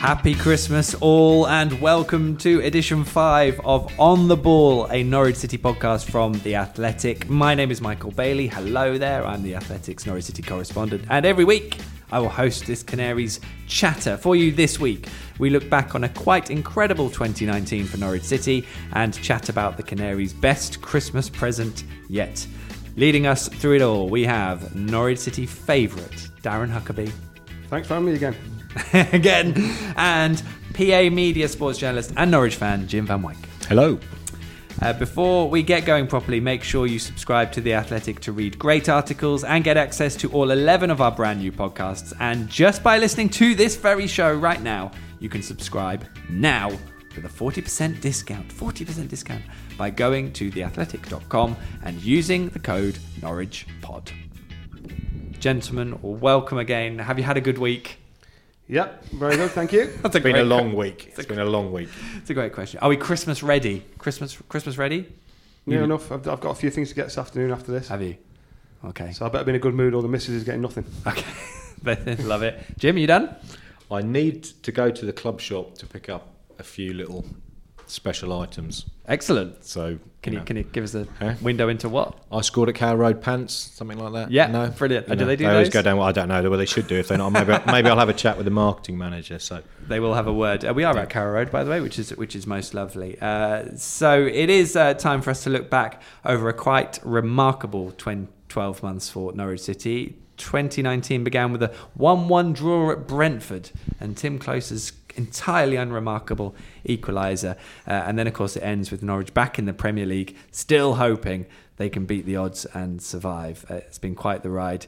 Happy Christmas, all, and welcome to edition five of On the Ball, a Norwich City podcast from The Athletic. My name is Michael Bailey. Hello there, I'm The Athletic's Norwich City correspondent, and every week I will host this Canaries chatter for you this week. We look back on a quite incredible 2019 for Norwich City and chat about the Canaries' best Christmas present yet. Leading us through it all, we have Norwich City favourite Darren Huckerby. Thanks for having me again. again, and PA Media sports journalist and Norwich fan Jim Van Wyk. Hello. Uh, before we get going properly, make sure you subscribe to The Athletic to read great articles and get access to all 11 of our brand new podcasts. And just by listening to this very show right now, you can subscribe now with a 40% discount. 40% discount by going to theathletic.com and using the code NorwichPod. Gentlemen, welcome again. Have you had a good week? Yep, very good, thank you. That's a It's been great a long week. It's It's a- been a long week. It's a great question. Are we Christmas ready? Christmas Christmas ready? Near You- enough. I've, I've got a few things to get this afternoon after this. Have you? Okay. So I better be in a good mood or the missus is getting nothing. Okay. Love it. Jim, are you done? I need to go to the club shop to pick up a few little special items. Excellent. So Can you know, can you give us a Huh? window into what? I scored at Cow Road Pants, something like that. Yeah, no, brilliant. You do they do always those? go down. Well, I don't know. Well, they should do if they're not. Maybe maybe I'll have a chat with the marketing manager. So They will have a word. Uh, we are at Carrow Road, by the way, which is which is most lovely. Uh, so it is uh, time for us to look back over a quite remarkable 20, 12 months for Norwich City. 2019 began with a 1-1 draw at Brentford, and Timm Klose's entirely unremarkable equaliser. Uh, and then, of course, it ends with Norwich back in the Premier League, still hoping they can beat the odds and survive. Uh, it's been quite the ride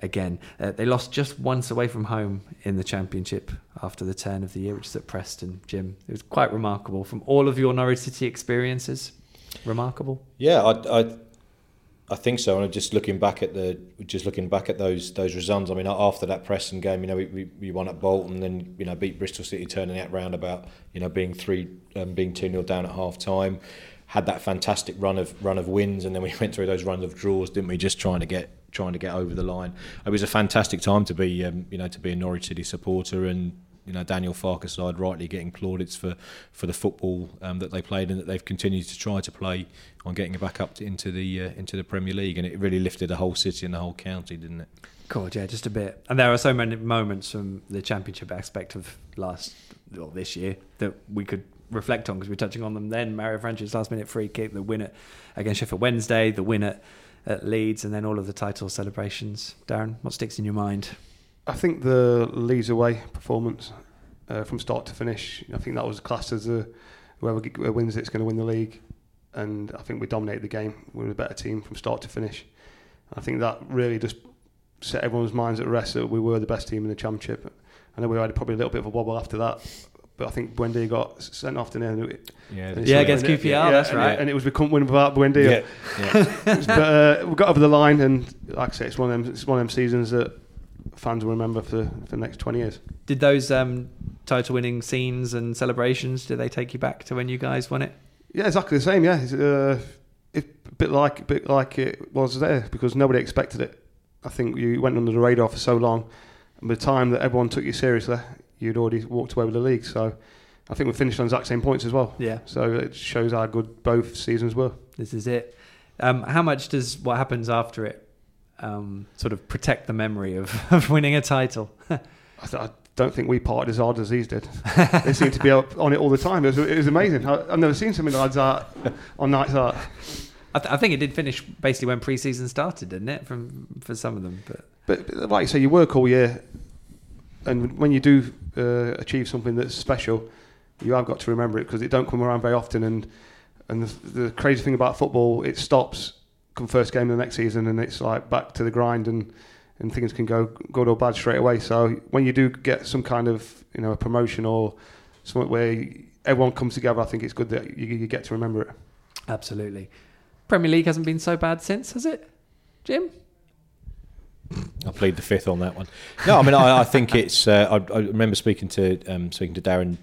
again. Uh, they lost just once away from home in the Championship after the turn of the year, which is at Preston, Jim. It was quite remarkable from all of your Norwich City experiences. Remarkable. yeah, I, I I think so. And just looking back at the just looking back at those those results. I mean, after that Preston game, you know, we, we, we won at Bolton, then you know beat Bristol City, turning that round about you know being three um, being two 0 down at half time. Had that fantastic run of run of wins, and then we went through those runs of draws, didn't we? Just trying to get trying to get over the line. It was a fantastic time to be um, you know to be a Norwich City supporter and you know Daniel Farke rightly getting plaudits for for the football um, that they played and that they've continued to try to play on getting it back up to, into the uh, into the Premier League and it really lifted the whole city and the whole county, didn't it? God, yeah, just a bit. And there are so many moments from the Championship aspect of last, well, this year that we could reflect on because we're touching on them then. Mario Vrancic last minute free kick, the win at, against Sheffield Wednesday, the win at, at Leeds, and then all of the title celebrations. Darren, what sticks in your mind? I think the Leeds away performance uh, from start to finish, I think that was classed as a, whoever wins it's going to win the league. And I think we dominated the game. We were a better team from start to finish. I think that really just set everyone's minds at rest that we were the best team in the championship. I know we had probably a little bit of a wobble after that, but I think Buendia got sent off to. Yeah, Yeah, against QPR, yeah, that's and, right. And it was we couldn't win without Buendia. yeah, yeah. but uh, we got over the line, and like I say, it's one of them. It's one of them seasons that fans will remember for for the next twenty years. Did those um, title winning scenes and celebrations, did they take you back to when you guys won it? Yeah, exactly the same. Yeah, it's, uh, it's a bit like a bit like it was there because nobody expected it. I think you went under the radar for so long, and by the time that everyone took you seriously, you'd already walked away with the league. So, I think we finished on the exact same points as well. Yeah. So it shows how good both seasons were. This is it. Um, how much does what happens after it um, sort of protect the memory of, of winning a title? I, th- I don't think we partied as hard as these did. they seemed to be up on it all the time. It was, it was amazing. I, I've never seen so many lads out on nights out. I, th- I think it did finish basically when pre-season started, didn't it? From for some of them, but But, but like you say, you work all year, and when you do uh, achieve something that's special, you have got to remember it because it don't come around very often. And and the, the crazy thing about football, it stops first game of the next season, and it's like back to the grind, and and things can go good or bad straight away. So when you do get some kind of you know a promotion or something where everyone comes together, I think it's good that you, you get to remember it. absolutely. Premier League hasn't been so bad since, has it, Jim? I plead the fifth on that one. No, I mean I, I think it's. Uh, I, I remember speaking to um, speaking to Darren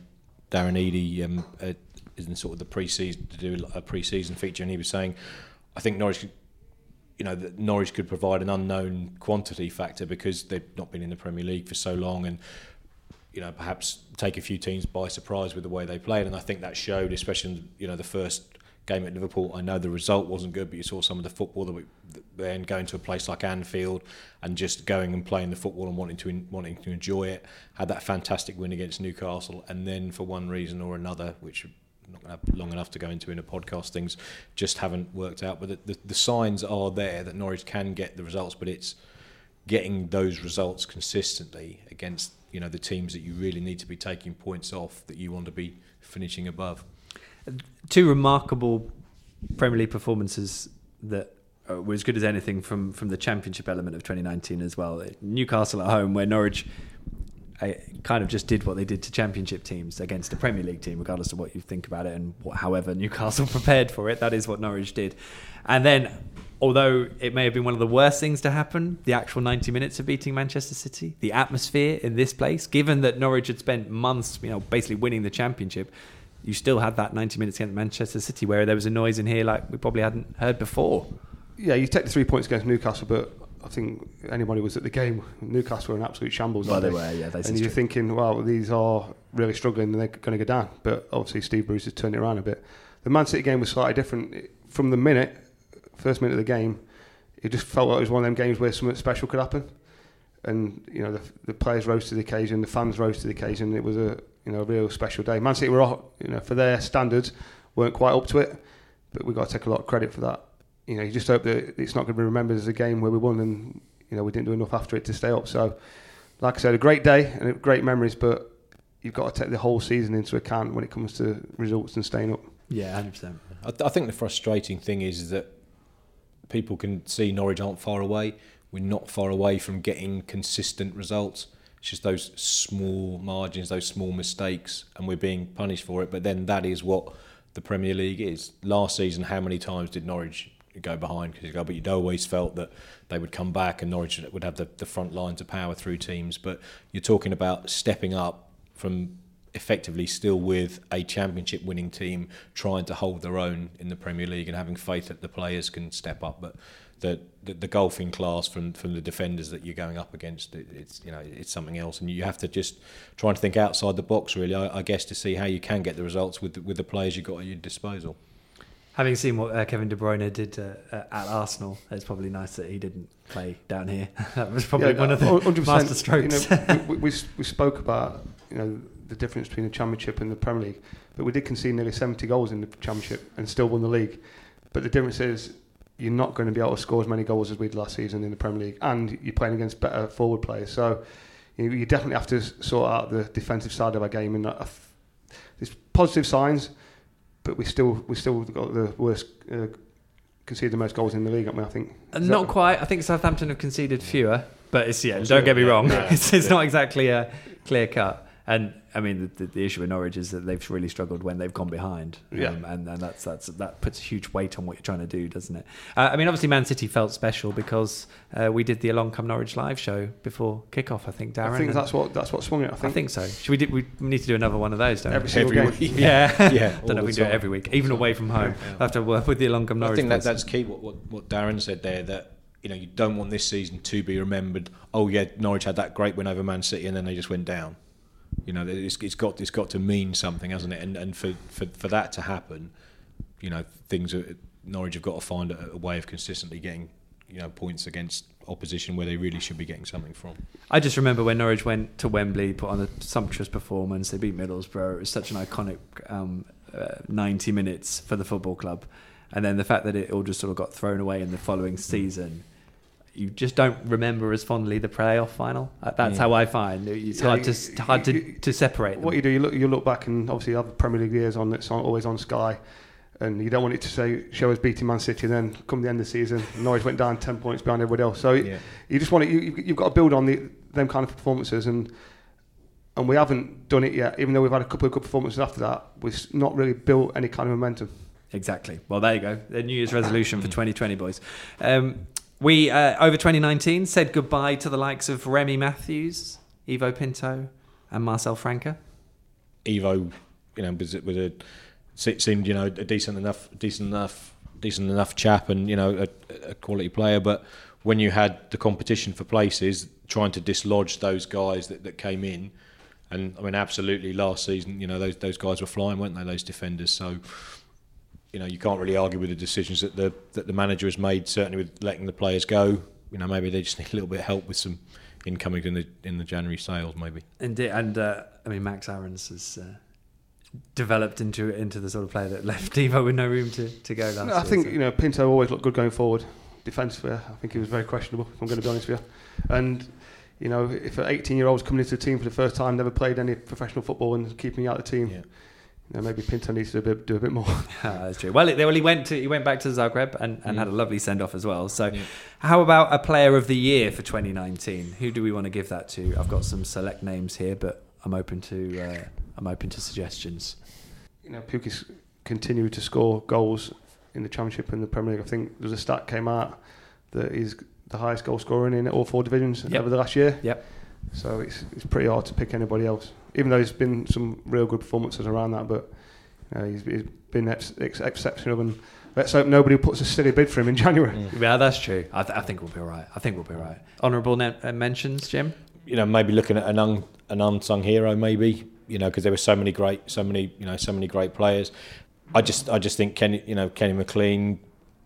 Darren Eadie um, uh, in sort of the pre-season to do a pre-season feature, and he was saying, I think Norwich, you know, that Norwich could provide an unknown quantity factor because they've not been in the Premier League for so long, and you know, perhaps take a few teams by surprise with the way they played, and I think that showed, especially in, you know the first game at Liverpool. I know the result wasn't good, but you saw some of the football that we then going to a place like Anfield and just going and playing the football and wanting to wanting to enjoy it. Had that fantastic win against Newcastle, and then for one reason or another, which not going to have long enough to go into in a podcast, things just haven't worked out. But the, the, the signs are there that Norwich can get the results, but it's getting those results consistently against you know the teams that you really need to be taking points off that you want to be finishing above. Two remarkable Premier League performances that were as good as anything from from the Championship element of 2019 as well. Newcastle at home, where Norwich I kind of just did what they did to championship teams against a Premier League team, regardless of what you think about it and what, however Newcastle prepared for it. That is what Norwich did. And then although it may have been one of the worst things to happen, the actual 90 minutes of beating Manchester City, the atmosphere in this place, given that Norwich had spent months, you know, basically winning the championship, you still had that 90 minutes against Manchester City where there was a noise in here like we probably hadn't heard before. Yeah, you take the three points against Newcastle, but I think anybody was at the game. Newcastle were in absolute shambles. Well, they, were, yeah. and you're thinking, well, these are really struggling and they're going to go down. But obviously, Steve Bruce has turned it around a bit. The Man City game was slightly different. From the minute first minute of the game, it just felt like it was one of them games where something special could happen. And you know the, the players rose to the occasion, the fans rose to the occasion. It was a you know a real special day. Man City were you know for their standards weren't quite up to it, but we've got to take a lot of credit for that. You know, you just hope that it's not going to be remembered as a game where we won and you know we didn't do enough after it to stay up. So, like I said, a great day and great memories, but you've got to take the whole season into account when it comes to results and staying up. Yeah, hundred percent. I, th- I think the frustrating thing is that people can see Norwich aren't far away. We're not far away from getting consistent results. It's just those small margins, those small mistakes, and we're being punished for it. But then that is what the Premier League is. Last season, how many times did Norwich go behind because you go, but you'd always felt that they would come back and Norwich would have the, the front line to power through teams. But you're talking about stepping up from effectively still with a championship winning team trying to hold their own in the Premier League and having faith that the players can step up. But the the, the golfing class from from the defenders that you're going up against, it, it's you know it's something else, and you have to just try and think outside the box really. I, I guess to see how you can get the results with with the players you've got at your disposal. Having seen what uh, Kevin De Bruyne did uh, at Arsenal, it's probably nice that he didn't play down here. that was probably yeah, one of the master strokes. You know, we, we, we spoke about you know the difference between the Championship and the Premier League. But we did concede nearly 70 goals in the Championship and still won the league. But the difference is you're not going to be able to score as many goals as we did last season in the Premier League, and you're playing against better forward players. So you, you definitely have to sort out the defensive side of our game. And uh, there's positive signs, but we still we still got the worst. Uh, conceded the most goals in the league, I, mean, I think. Uh, not quite. I think Southampton have conceded fewer, but it's yeah. Don't get me wrong. Yeah. it's, it's yeah. not exactly a clear cut. And I mean, the, the, issue with Norwich is that they've really struggled when they've gone behind. Yeah. Um, and, and that's, that's, that puts a huge weight on what you're trying to do, doesn't it? Uh, I mean, obviously, Man City felt special because uh, we did the Along Come Norwich live show before kickoff, I think, Darren. I think that's what, that's what swung it, I think. I think so. Should we, do, we need to do another one of those, don't every we? Every game. week. Yeah. yeah. I don't know if we do it every week, even away from home. Yeah, yeah. Have to work with the Along Come Norwich. I think that, that's key, what, what, what Darren said there, that you know, you don't want this season to be remembered. Oh yeah, Norwich had that great win over Man City, and then they just went down. You know, it's, it's got it's got to mean something, hasn't it? And and for, for, for that to happen, you know, things are, Norwich have got to find a, a way of consistently getting you know points against opposition where they really should be getting something from. I just remember when Norwich went to Wembley, put on a sumptuous performance. They beat Middlesbrough. It was such an iconic um, uh, 90 minutes for the football club, and then the fact that it all just sort of got thrown away in the following season you just don't remember as fondly the playoff final. Uh, that's yeah. how I find it's yeah, hard to hard to, to separate. Them. What you do, you look you look back and obviously have Premier League years on. It's always on Sky, and you don't want it to say show us beating Man City. And then come the end of the season, Norwich went down ten points behind everybody else. So yeah. you just want it. You, you've got to build on the them kind of performances and. And we haven't done it yet, even though we've had a couple of good performances after that. We've not really built any kind of momentum. Exactly. Well, there you go. The New Year's resolution for 2020, boys. Um, we, uh, over 2019, said goodbye to the likes of Remi Matthews, Ivo Pinto, and Marcel Franke. Ivo, you know, was was a seemed you know a decent enough, decent enough, decent enough chap, and you know a, a quality player. But when you had the competition for places, trying to dislodge those guys that, that came in, And I mean, absolutely, last season, you know, those those guys were flying, weren't they? Those defenders. So, you know, you can't really argue with the decisions that the that the manager has made. Certainly, with letting the players go. You know, maybe they just need a little bit of help with some incoming in the in the January sales, maybe. Indeed, and uh, I mean, Max Aarons has uh, developed into into the sort of player that left Ivo with no room to, to go last. I year, think so- you know Pinto always looked good going forward. Defensively, I think he was very questionable. If I'm going to be honest with you, and you know if an 18 year old's coming into the team for the first time, never played any professional football, and keeping you out of the team, Yeah. You know, maybe Pinto needs to do a bit, do a bit more. Ah, that's true. Well, it, well, he went to he went back to Zagreb and, and Mm. had a lovely send off as well. So, Yeah. how about a player of the year for 2019? Who do we want to give that to? I've got some select names here, but I'm open to uh, I'm open to suggestions. you know, Pukki's continued to score goals in the Championship and the Premier League. I think there's a stat came out that he's the highest goal scorer in all four divisions Yep. over the last year. Yep. So it's it's pretty hard to pick anybody else, even though there's been some real good performances around that. But you know, he's, he's been ex- ex- exceptional, and let's hope nobody puts a silly bid for him in January. Mm. Yeah, that's true. I, th- I think we'll be all right. I think we'll be all right. Honourable ne- uh, mentions, Jim. you know, maybe looking at an un, an unsung hero, maybe you know, because there were so many great, so many you know, so many great players. I just, I just think Kenny, you know, Kenny McLean.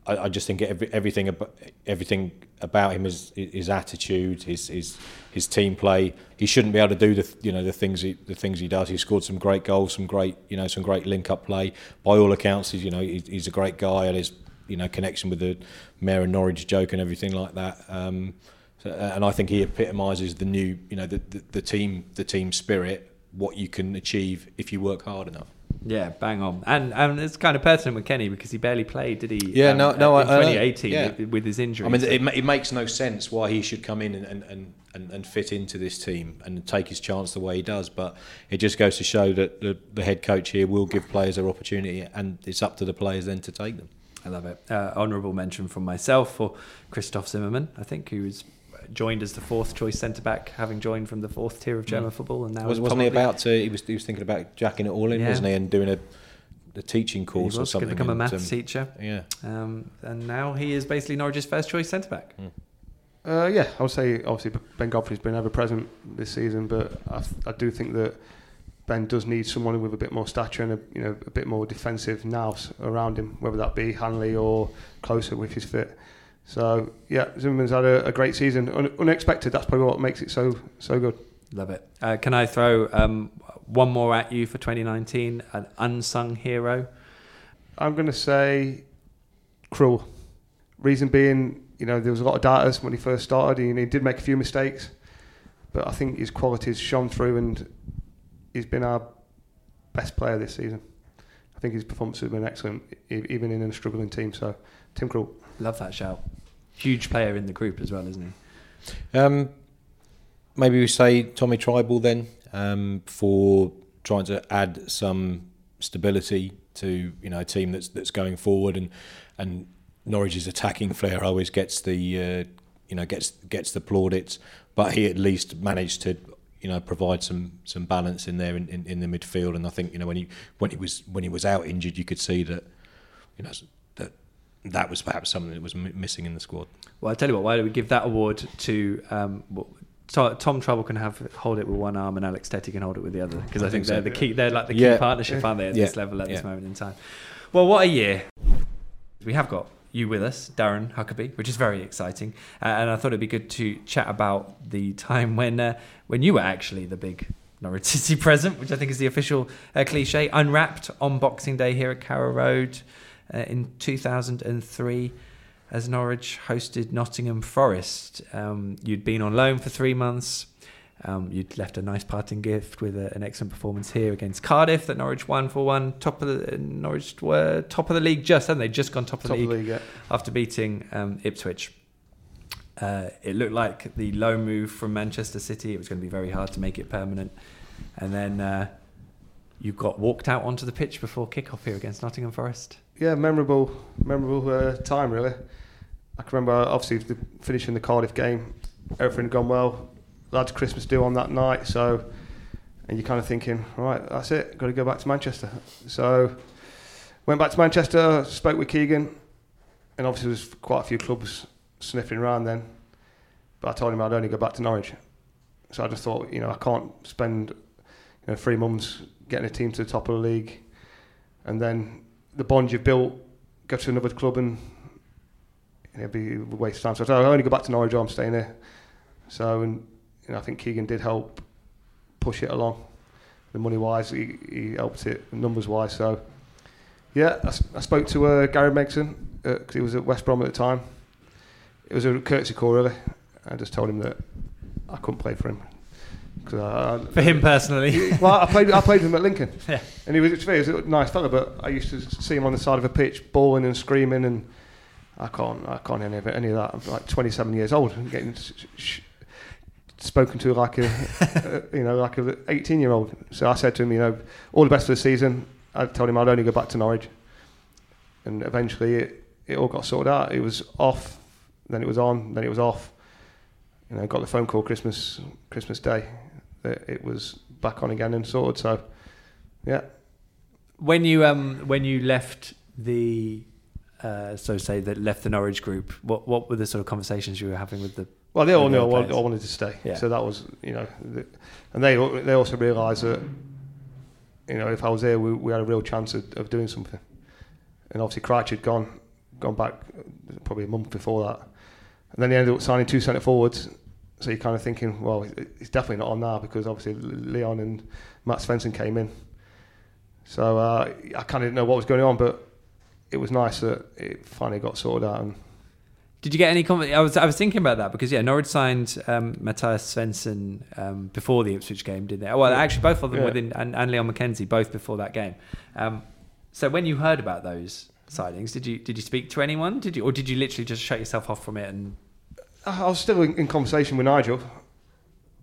I, I just think every, everything about everything about him is his attitude, his his his team play. He shouldn't be able to do the you know the things he the things he does. He scored some great goals, some great you know some great link up play. By all accounts, he's you know he's, a great guy and his you know connection with the Mayor and Norwich joke and everything like that. Um, so, and I think he epitomises the new, you know, the, the, the team, the team spirit, what you can achieve if you work hard enough. Yeah, bang on. And and it's kind of pertinent with Kenny because he barely played, did he? Yeah, no- no, in I- I 2018 Yeah. with- with his injury. I mean, so- it, it makes no sense why he should come in and, and, and, and, and fit into this team and take his chance the way he does. But it just goes to show that the, the head coach here will give players their opportunity, and it's up to the players then to take them. I love it. Uh, honourable mention from myself for Christoph Zimmermann, I think, who was joined as the fourth choice centre back, having joined from the fourth tier of German Mm. football, and now Was, wasn't he probably- about to? He was. He was thinking about jacking it all in, Yeah. wasn't he, and doing a, a teaching course or was going something. to become a maths um, teacher, Yeah. um, and now he is basically Norwich's first choice centre back. Uh, yeah, I would say obviously Ben Godfrey's been ever present this season, but I, I do think that Ben does need someone with a bit more stature and a you know a bit more defensive nous around him, whether that be Hanley or Klose if he's fit. So yeah, Zimmermann's had a, a great season, Un- unexpected. That's probably what makes it so so good. Love it. Uh, can I throw um, one more at you for 2019? An unsung hero. I'm going to say Krul. Reason being, you know, there was a lot of doubters when he first started, and he did make a few mistakes, but I think his qualities shone through, and he's been our best player this season. I think his performance has been excellent, even in a struggling team. So, Tim Krul. Love that shout. Huge player in the group as well, isn't he? Um, maybe we say Tommy Trybull then um, for trying to add some stability to you know a team that's that's going forward and and Norwich's attacking flair always gets the uh, you know gets gets the plaudits, but he at least managed to you know provide some some balance in there in, in, in the midfield and I think you know when he when he was when he was out injured you could see that you know that that was perhaps something that was m- missing in the squad. Well, I tell you what. Why don't we give that award to um, w- Tom Trybull can have hold it with one arm and Alex Tettey can hold it with the other because I, I think, think they're so. the key. They're like the key Yeah. partnership, aren't they? At Yeah. this level, at this moment in time. Well, what a year! We have got you with us, Darren Huckerby, which is very exciting, uh, and I thought it'd be good to chat about the time when uh, when you were actually the big Norwich City present, which I think is the official uh, cliche, unwrapped on Boxing Day here at Carrow Road uh, in 2003 as Norwich hosted Nottingham Forest. Um, you'd been on loan for three months. Um, you'd left a nice parting gift with a, an excellent performance here against Cardiff that Norwich won for one. Top of the Norwich were top of the league just, hadn't they? Just gone top of Top the league league, yeah. after beating um, Ipswich. Uh, it looked like the low move from Manchester City. It was going to be very hard to make it permanent. And then uh, you got walked out onto the pitch before kick-off here against Nottingham Forest. Yeah, memorable, memorable uh, time really. I can remember obviously finishing the Cardiff game, everything had gone well. Lads Christmas do on that night, so and you're kind of thinking, right, that's it, got to go back to Manchester. So went back to Manchester, spoke with Keegan, and obviously there was quite a few clubs sniffing around then. But I told him I'd only go back to Norwich. So I just thought, you know, I can't spend know, three months getting a team to the top of the league, and then the bond you've built, go to another club and it'd be a waste of time. So I thought, I'll only go back to Norwich. I'm staying here. So and you know, I think Keegan did help push it along. The money wise, he, he helped it numbers wise. So yeah, I spoke to uh, Gary Megson because he was at West Brom at the time. It was a courtesy call really. I just told him that I couldn't play for him. 'Cause I, For him personally. well, I played. I played with him at Lincoln, Yeah. and he was, he was a nice fella. But I used to see him on the side of a pitch, bawling and screaming, and I can't. I can't any of it, any of that. I'm like 27 years old, and getting sh- sh- spoken to like a, a you know, like a 18 year old. So I said to him, you know, all the best for the season. I told him I'd only go back to Norwich, and eventually it, it all got sorted out. It was off, then it was on, then it was off. You know, got the phone call Christmas Christmas Day that it was back on again and sorted. So, yeah, when you um when you left the uh, so to say that left the Norwich group, what what were the sort of conversations you were having with the well, they all knew I wanted. I wanted to stay. Yeah. So that was, you know, the, and they they also realised that, you know, if I was there, we, we had a real chance of, of doing something. And obviously, Crouch had gone gone back probably a month before that, and then they ended up signing two centre forwards. So you're kind of thinking, well, he's definitely not on now because obviously Leon and Matt Svensson came in. So uh, I kind of didn't know what was going on, but it was nice that it finally got sorted out. And Did you get any comment? I was I was thinking about that because yeah, Norwich signed um, Mathias Svensson um, before the Ipswich game, didn't they? Well, Yeah. actually, both of them Yeah. within and, and Leon McKenzie both before that game. Um, so when you heard about those signings, did you did you speak to anyone? Did you or did you literally just shut yourself off from it? And I was still in, in conversation with Nigel,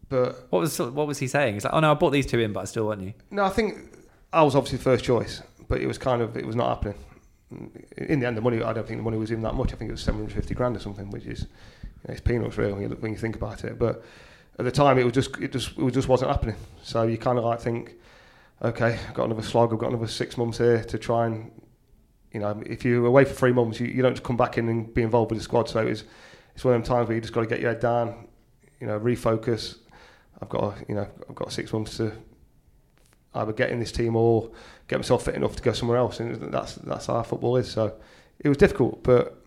but what was what was he saying? He's like, oh no, I bought these two in, but I still want you. No, I think I was obviously first choice, but it was kind of it was not happening. In the end, the money I don't think the money was even that much. I think it was seven hundred fifty grand or something, which is you know, it's peanuts really when you, look- when you think about it. But at the time, it was just it just it just wasn't happening. So you kind of like think, okay, I've got another slog. I've got another six months here to try and you know if you're away for three months, you, you don't just come back in and be involved with the squad. So it's it's one of them times where you just got to get your head down, you know, refocus. I've got you know I've got six months to either get in this team or get myself fit enough to go somewhere else, and that's that's how football is. So it was difficult, but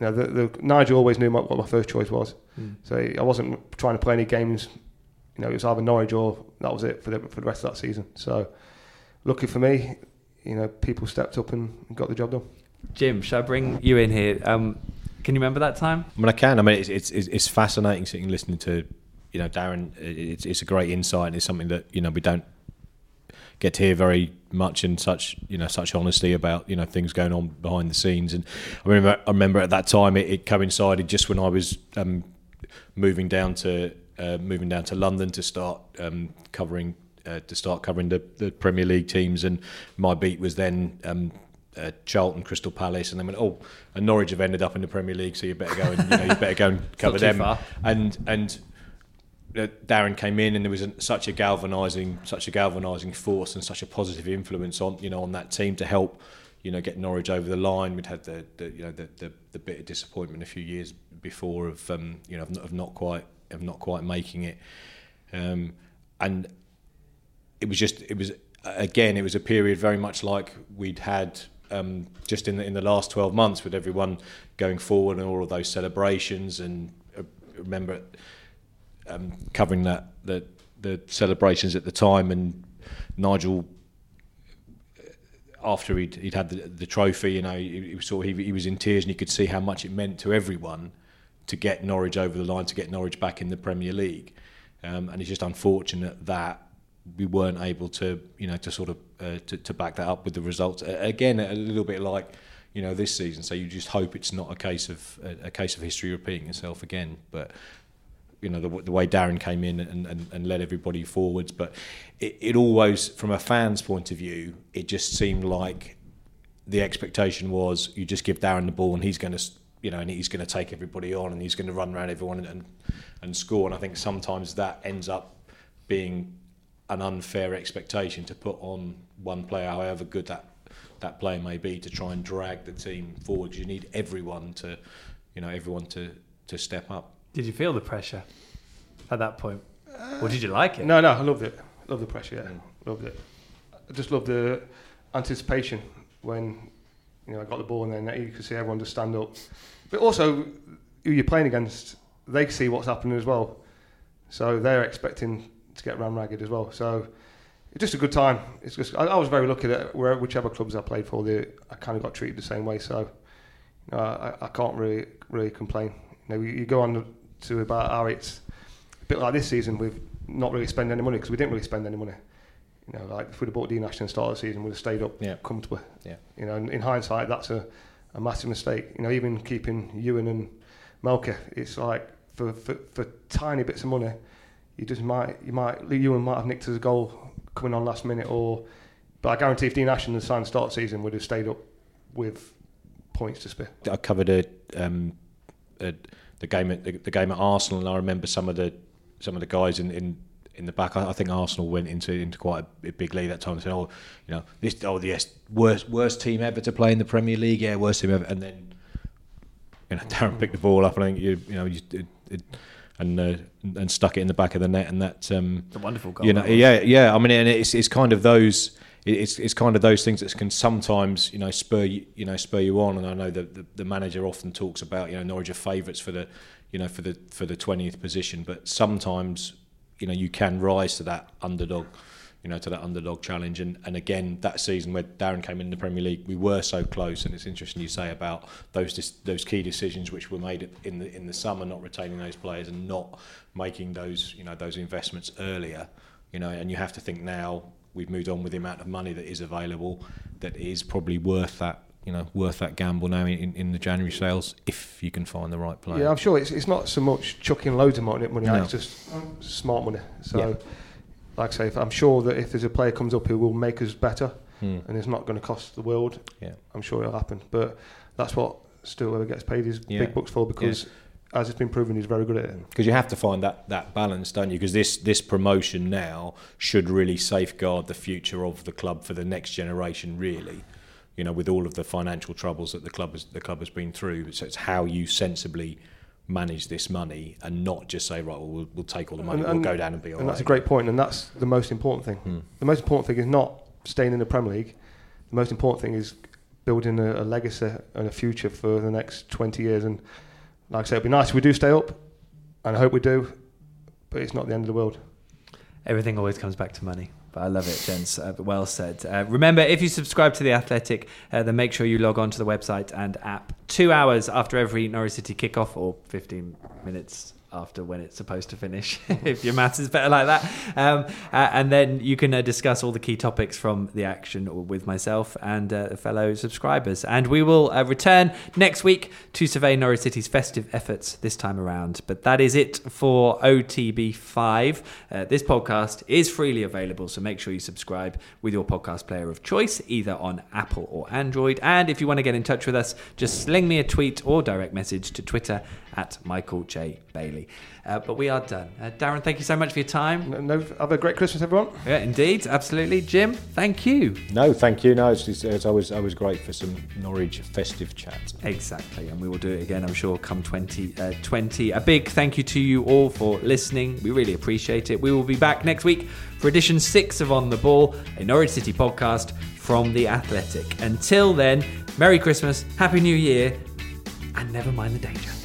you know, the, the Nigel always knew my, what my first choice was. So I wasn't trying to play any games. You know, it was either Norwich or that was it for the for the rest of that season. So lucky for me, you know, people stepped up and got the job done. Jim, shall I bring you in here? Um, can you remember that time? I mean, I can. I mean, it's it's, it's fascinating sitting listening to, you know, Darren. It's it's a great insight, and it's something that you know we don't get to hear very much in such you know such honesty about you know things going on behind the scenes. And I remember I remember at that time it, it coincided just when I was um, moving down to uh, moving down to London to start um, covering uh, to start covering the, the Premier League teams, and my beat was then. Um, uh, Charlton, Crystal Palace, and then went, oh, and Norwich have ended up in the Premier League, so you better go and you know you better go and cover them. far. And and uh, Darren came in, and there was a, such a galvanising, such a galvanising force, and such a positive influence on you know on that team to help you know get Norwich over the line. We'd had the, the you know the, the the bit of disappointment a few years before of um, you know of not, of not quite of not quite making it, um, and it was just it was again it was a period very much like we'd had um, just in the in the last 12 months with everyone going forward and all of those celebrations and uh, remember um, covering that the the celebrations at the time and Nigel after he'd, he'd had the, the trophy you know he, he he, he was in tears and you could see how much it meant to everyone to get Norwich over the line to get Norwich back in the Premier League. Um, and it's just unfortunate that we weren't able to, you know, to sort of uh, to, to back that up with the results. Again, a little bit like, you know, this season. So you just hope it's not a case of a, a case of history repeating itself again. But you know, the, the way Darren came in and, and, and led everybody forwards. But it, it always, from a fan's point of view, it just seemed like the expectation was you just give Darren the ball and he's going to, you know, and he's going to take everybody on and he's going to run around everyone and, and, and score. And I think sometimes that ends up being an unfair expectation to put on one player, however good that that player may be, to try and drag the team forward. you need everyone to, you know, everyone to to step up. Did you feel the pressure at that point, or did you like it? No, no, I loved it. Love the pressure. Yeah, Mm. loved it. I just love the anticipation when you know I got the ball and then you could see everyone just stand up. But also, who you're playing against, they see what's happening as well. So they're expecting to get ran ragged as well. So it's just a good time. It's just I, I was very lucky that where, whichever clubs I played for, they, I kind of got treated the same way. So you know, I, I can't really really complain. You know, you, you go on to about how it's a bit like this season. We've not really spent any money because we didn't really spend any money. You know, like if we'd have bought Dean Ashton at the start of the season, we'd have stayed up Yeah. comfortably. Yeah. You know, and in hindsight, that's a, a massive mistake. You know, even keeping Iwan and Malky, it's like for, for, for tiny bits of money, you just might you might Iwan might have nicked his goal coming on last minute, or but I guarantee if Dean Ashton had signed start season, would have stayed up with points to spare. I covered a, um, a the game at the, the game at Arsenal, and I remember some of the some of the guys in. in in the back, I think Arsenal went into into quite a big league that time. and said, "Oh, you know, this, oh yes, worst worst team ever to play in the Premier League, yeah, worst team ever." And then, you know, Darren picked the ball up, and I think you, you know, you, it, it, and uh, and stuck it in the back of the net, and that, um, It's a wonderful goal. you know, yeah, yeah. I mean, and it's it's kind of those. It's it's kind of those things that can sometimes you know spur you you know spur you on, and I know that the, the manager often talks about you know Norwich are favourites for the you know for the for the twentieth position, but sometimes you know you can rise to that underdog, you know to that underdog challenge, and and again that season where Darren came in the Premier League, we were so close, and it's interesting you say about those dis- those key decisions which were made in the in the summer, not retaining those players and not making those you know those investments earlier you know, and you have to think now we've moved on with the amount of money that is available that is probably worth that, you know, worth that gamble now in, in the January sales if you can find the right player. Yeah, I'm sure it's, it's not so much chucking loads of money, money No. it's just smart money. So, Yeah. Like I say, if, I'm sure that if there's a player comes up who will make us better Hmm. and it's not going to cost the world, Yeah. I'm sure it'll happen. But that's what still whoever gets paid his Yeah. big bucks for because, as it's been proven, he's very good at it. Because you have to find that, that balance, don't you? Because this, this promotion now should really safeguard the future of the club for the next generation, really. You know, with all of the financial troubles that the club has the club has been through. So it's how you sensibly manage this money and not just say, right, well, we'll, we'll take all the money, And- we'll go down and be all and that's a right. great point, and that's the most important thing. Hmm. The most important thing is not staying in the Premier League. The most important thing is building a, a legacy and a future for the next 20 years. And like I said, it'd be nice if we do stay up, and I hope we do, but it's not the end of the world. Everything always comes back to money. But I love it, gents. Uh, well said. Uh, remember, if you subscribe to The Athletic, uh, then make sure you log on to the website and app two hours after every Norwich City kickoff or 15 minutes after when it's supposed to finish, if your maths is better like that. Um, uh, and then you can uh, discuss all the key topics from the action with myself and uh, fellow subscribers. And we will uh, return next week to survey Norwich City's festive efforts this time around. But that is it for OTB5. Uh, this podcast is freely available, so make sure you subscribe with your podcast player of choice, either on Apple or Android. And if you want to get in touch with us, just sling me a tweet or direct message to Twitter at Michael J. Bailey. Uh, but we are done. Uh, Darren, thank you so much for your time. No, no, have a great Christmas, everyone. Yeah, indeed, absolutely. Jim, thank you. No, thank you. No, it's, it's, it's always always great for some Norwich festive chat. Exactly, and we will do it again, I'm sure, come 2020. a big thank you to you all for listening. We really appreciate it. We will be back next week for edition six of On the Ball, a Norwich City podcast from The Athletic. Until then, Merry Christmas, Happy New Year, and never mind the danger.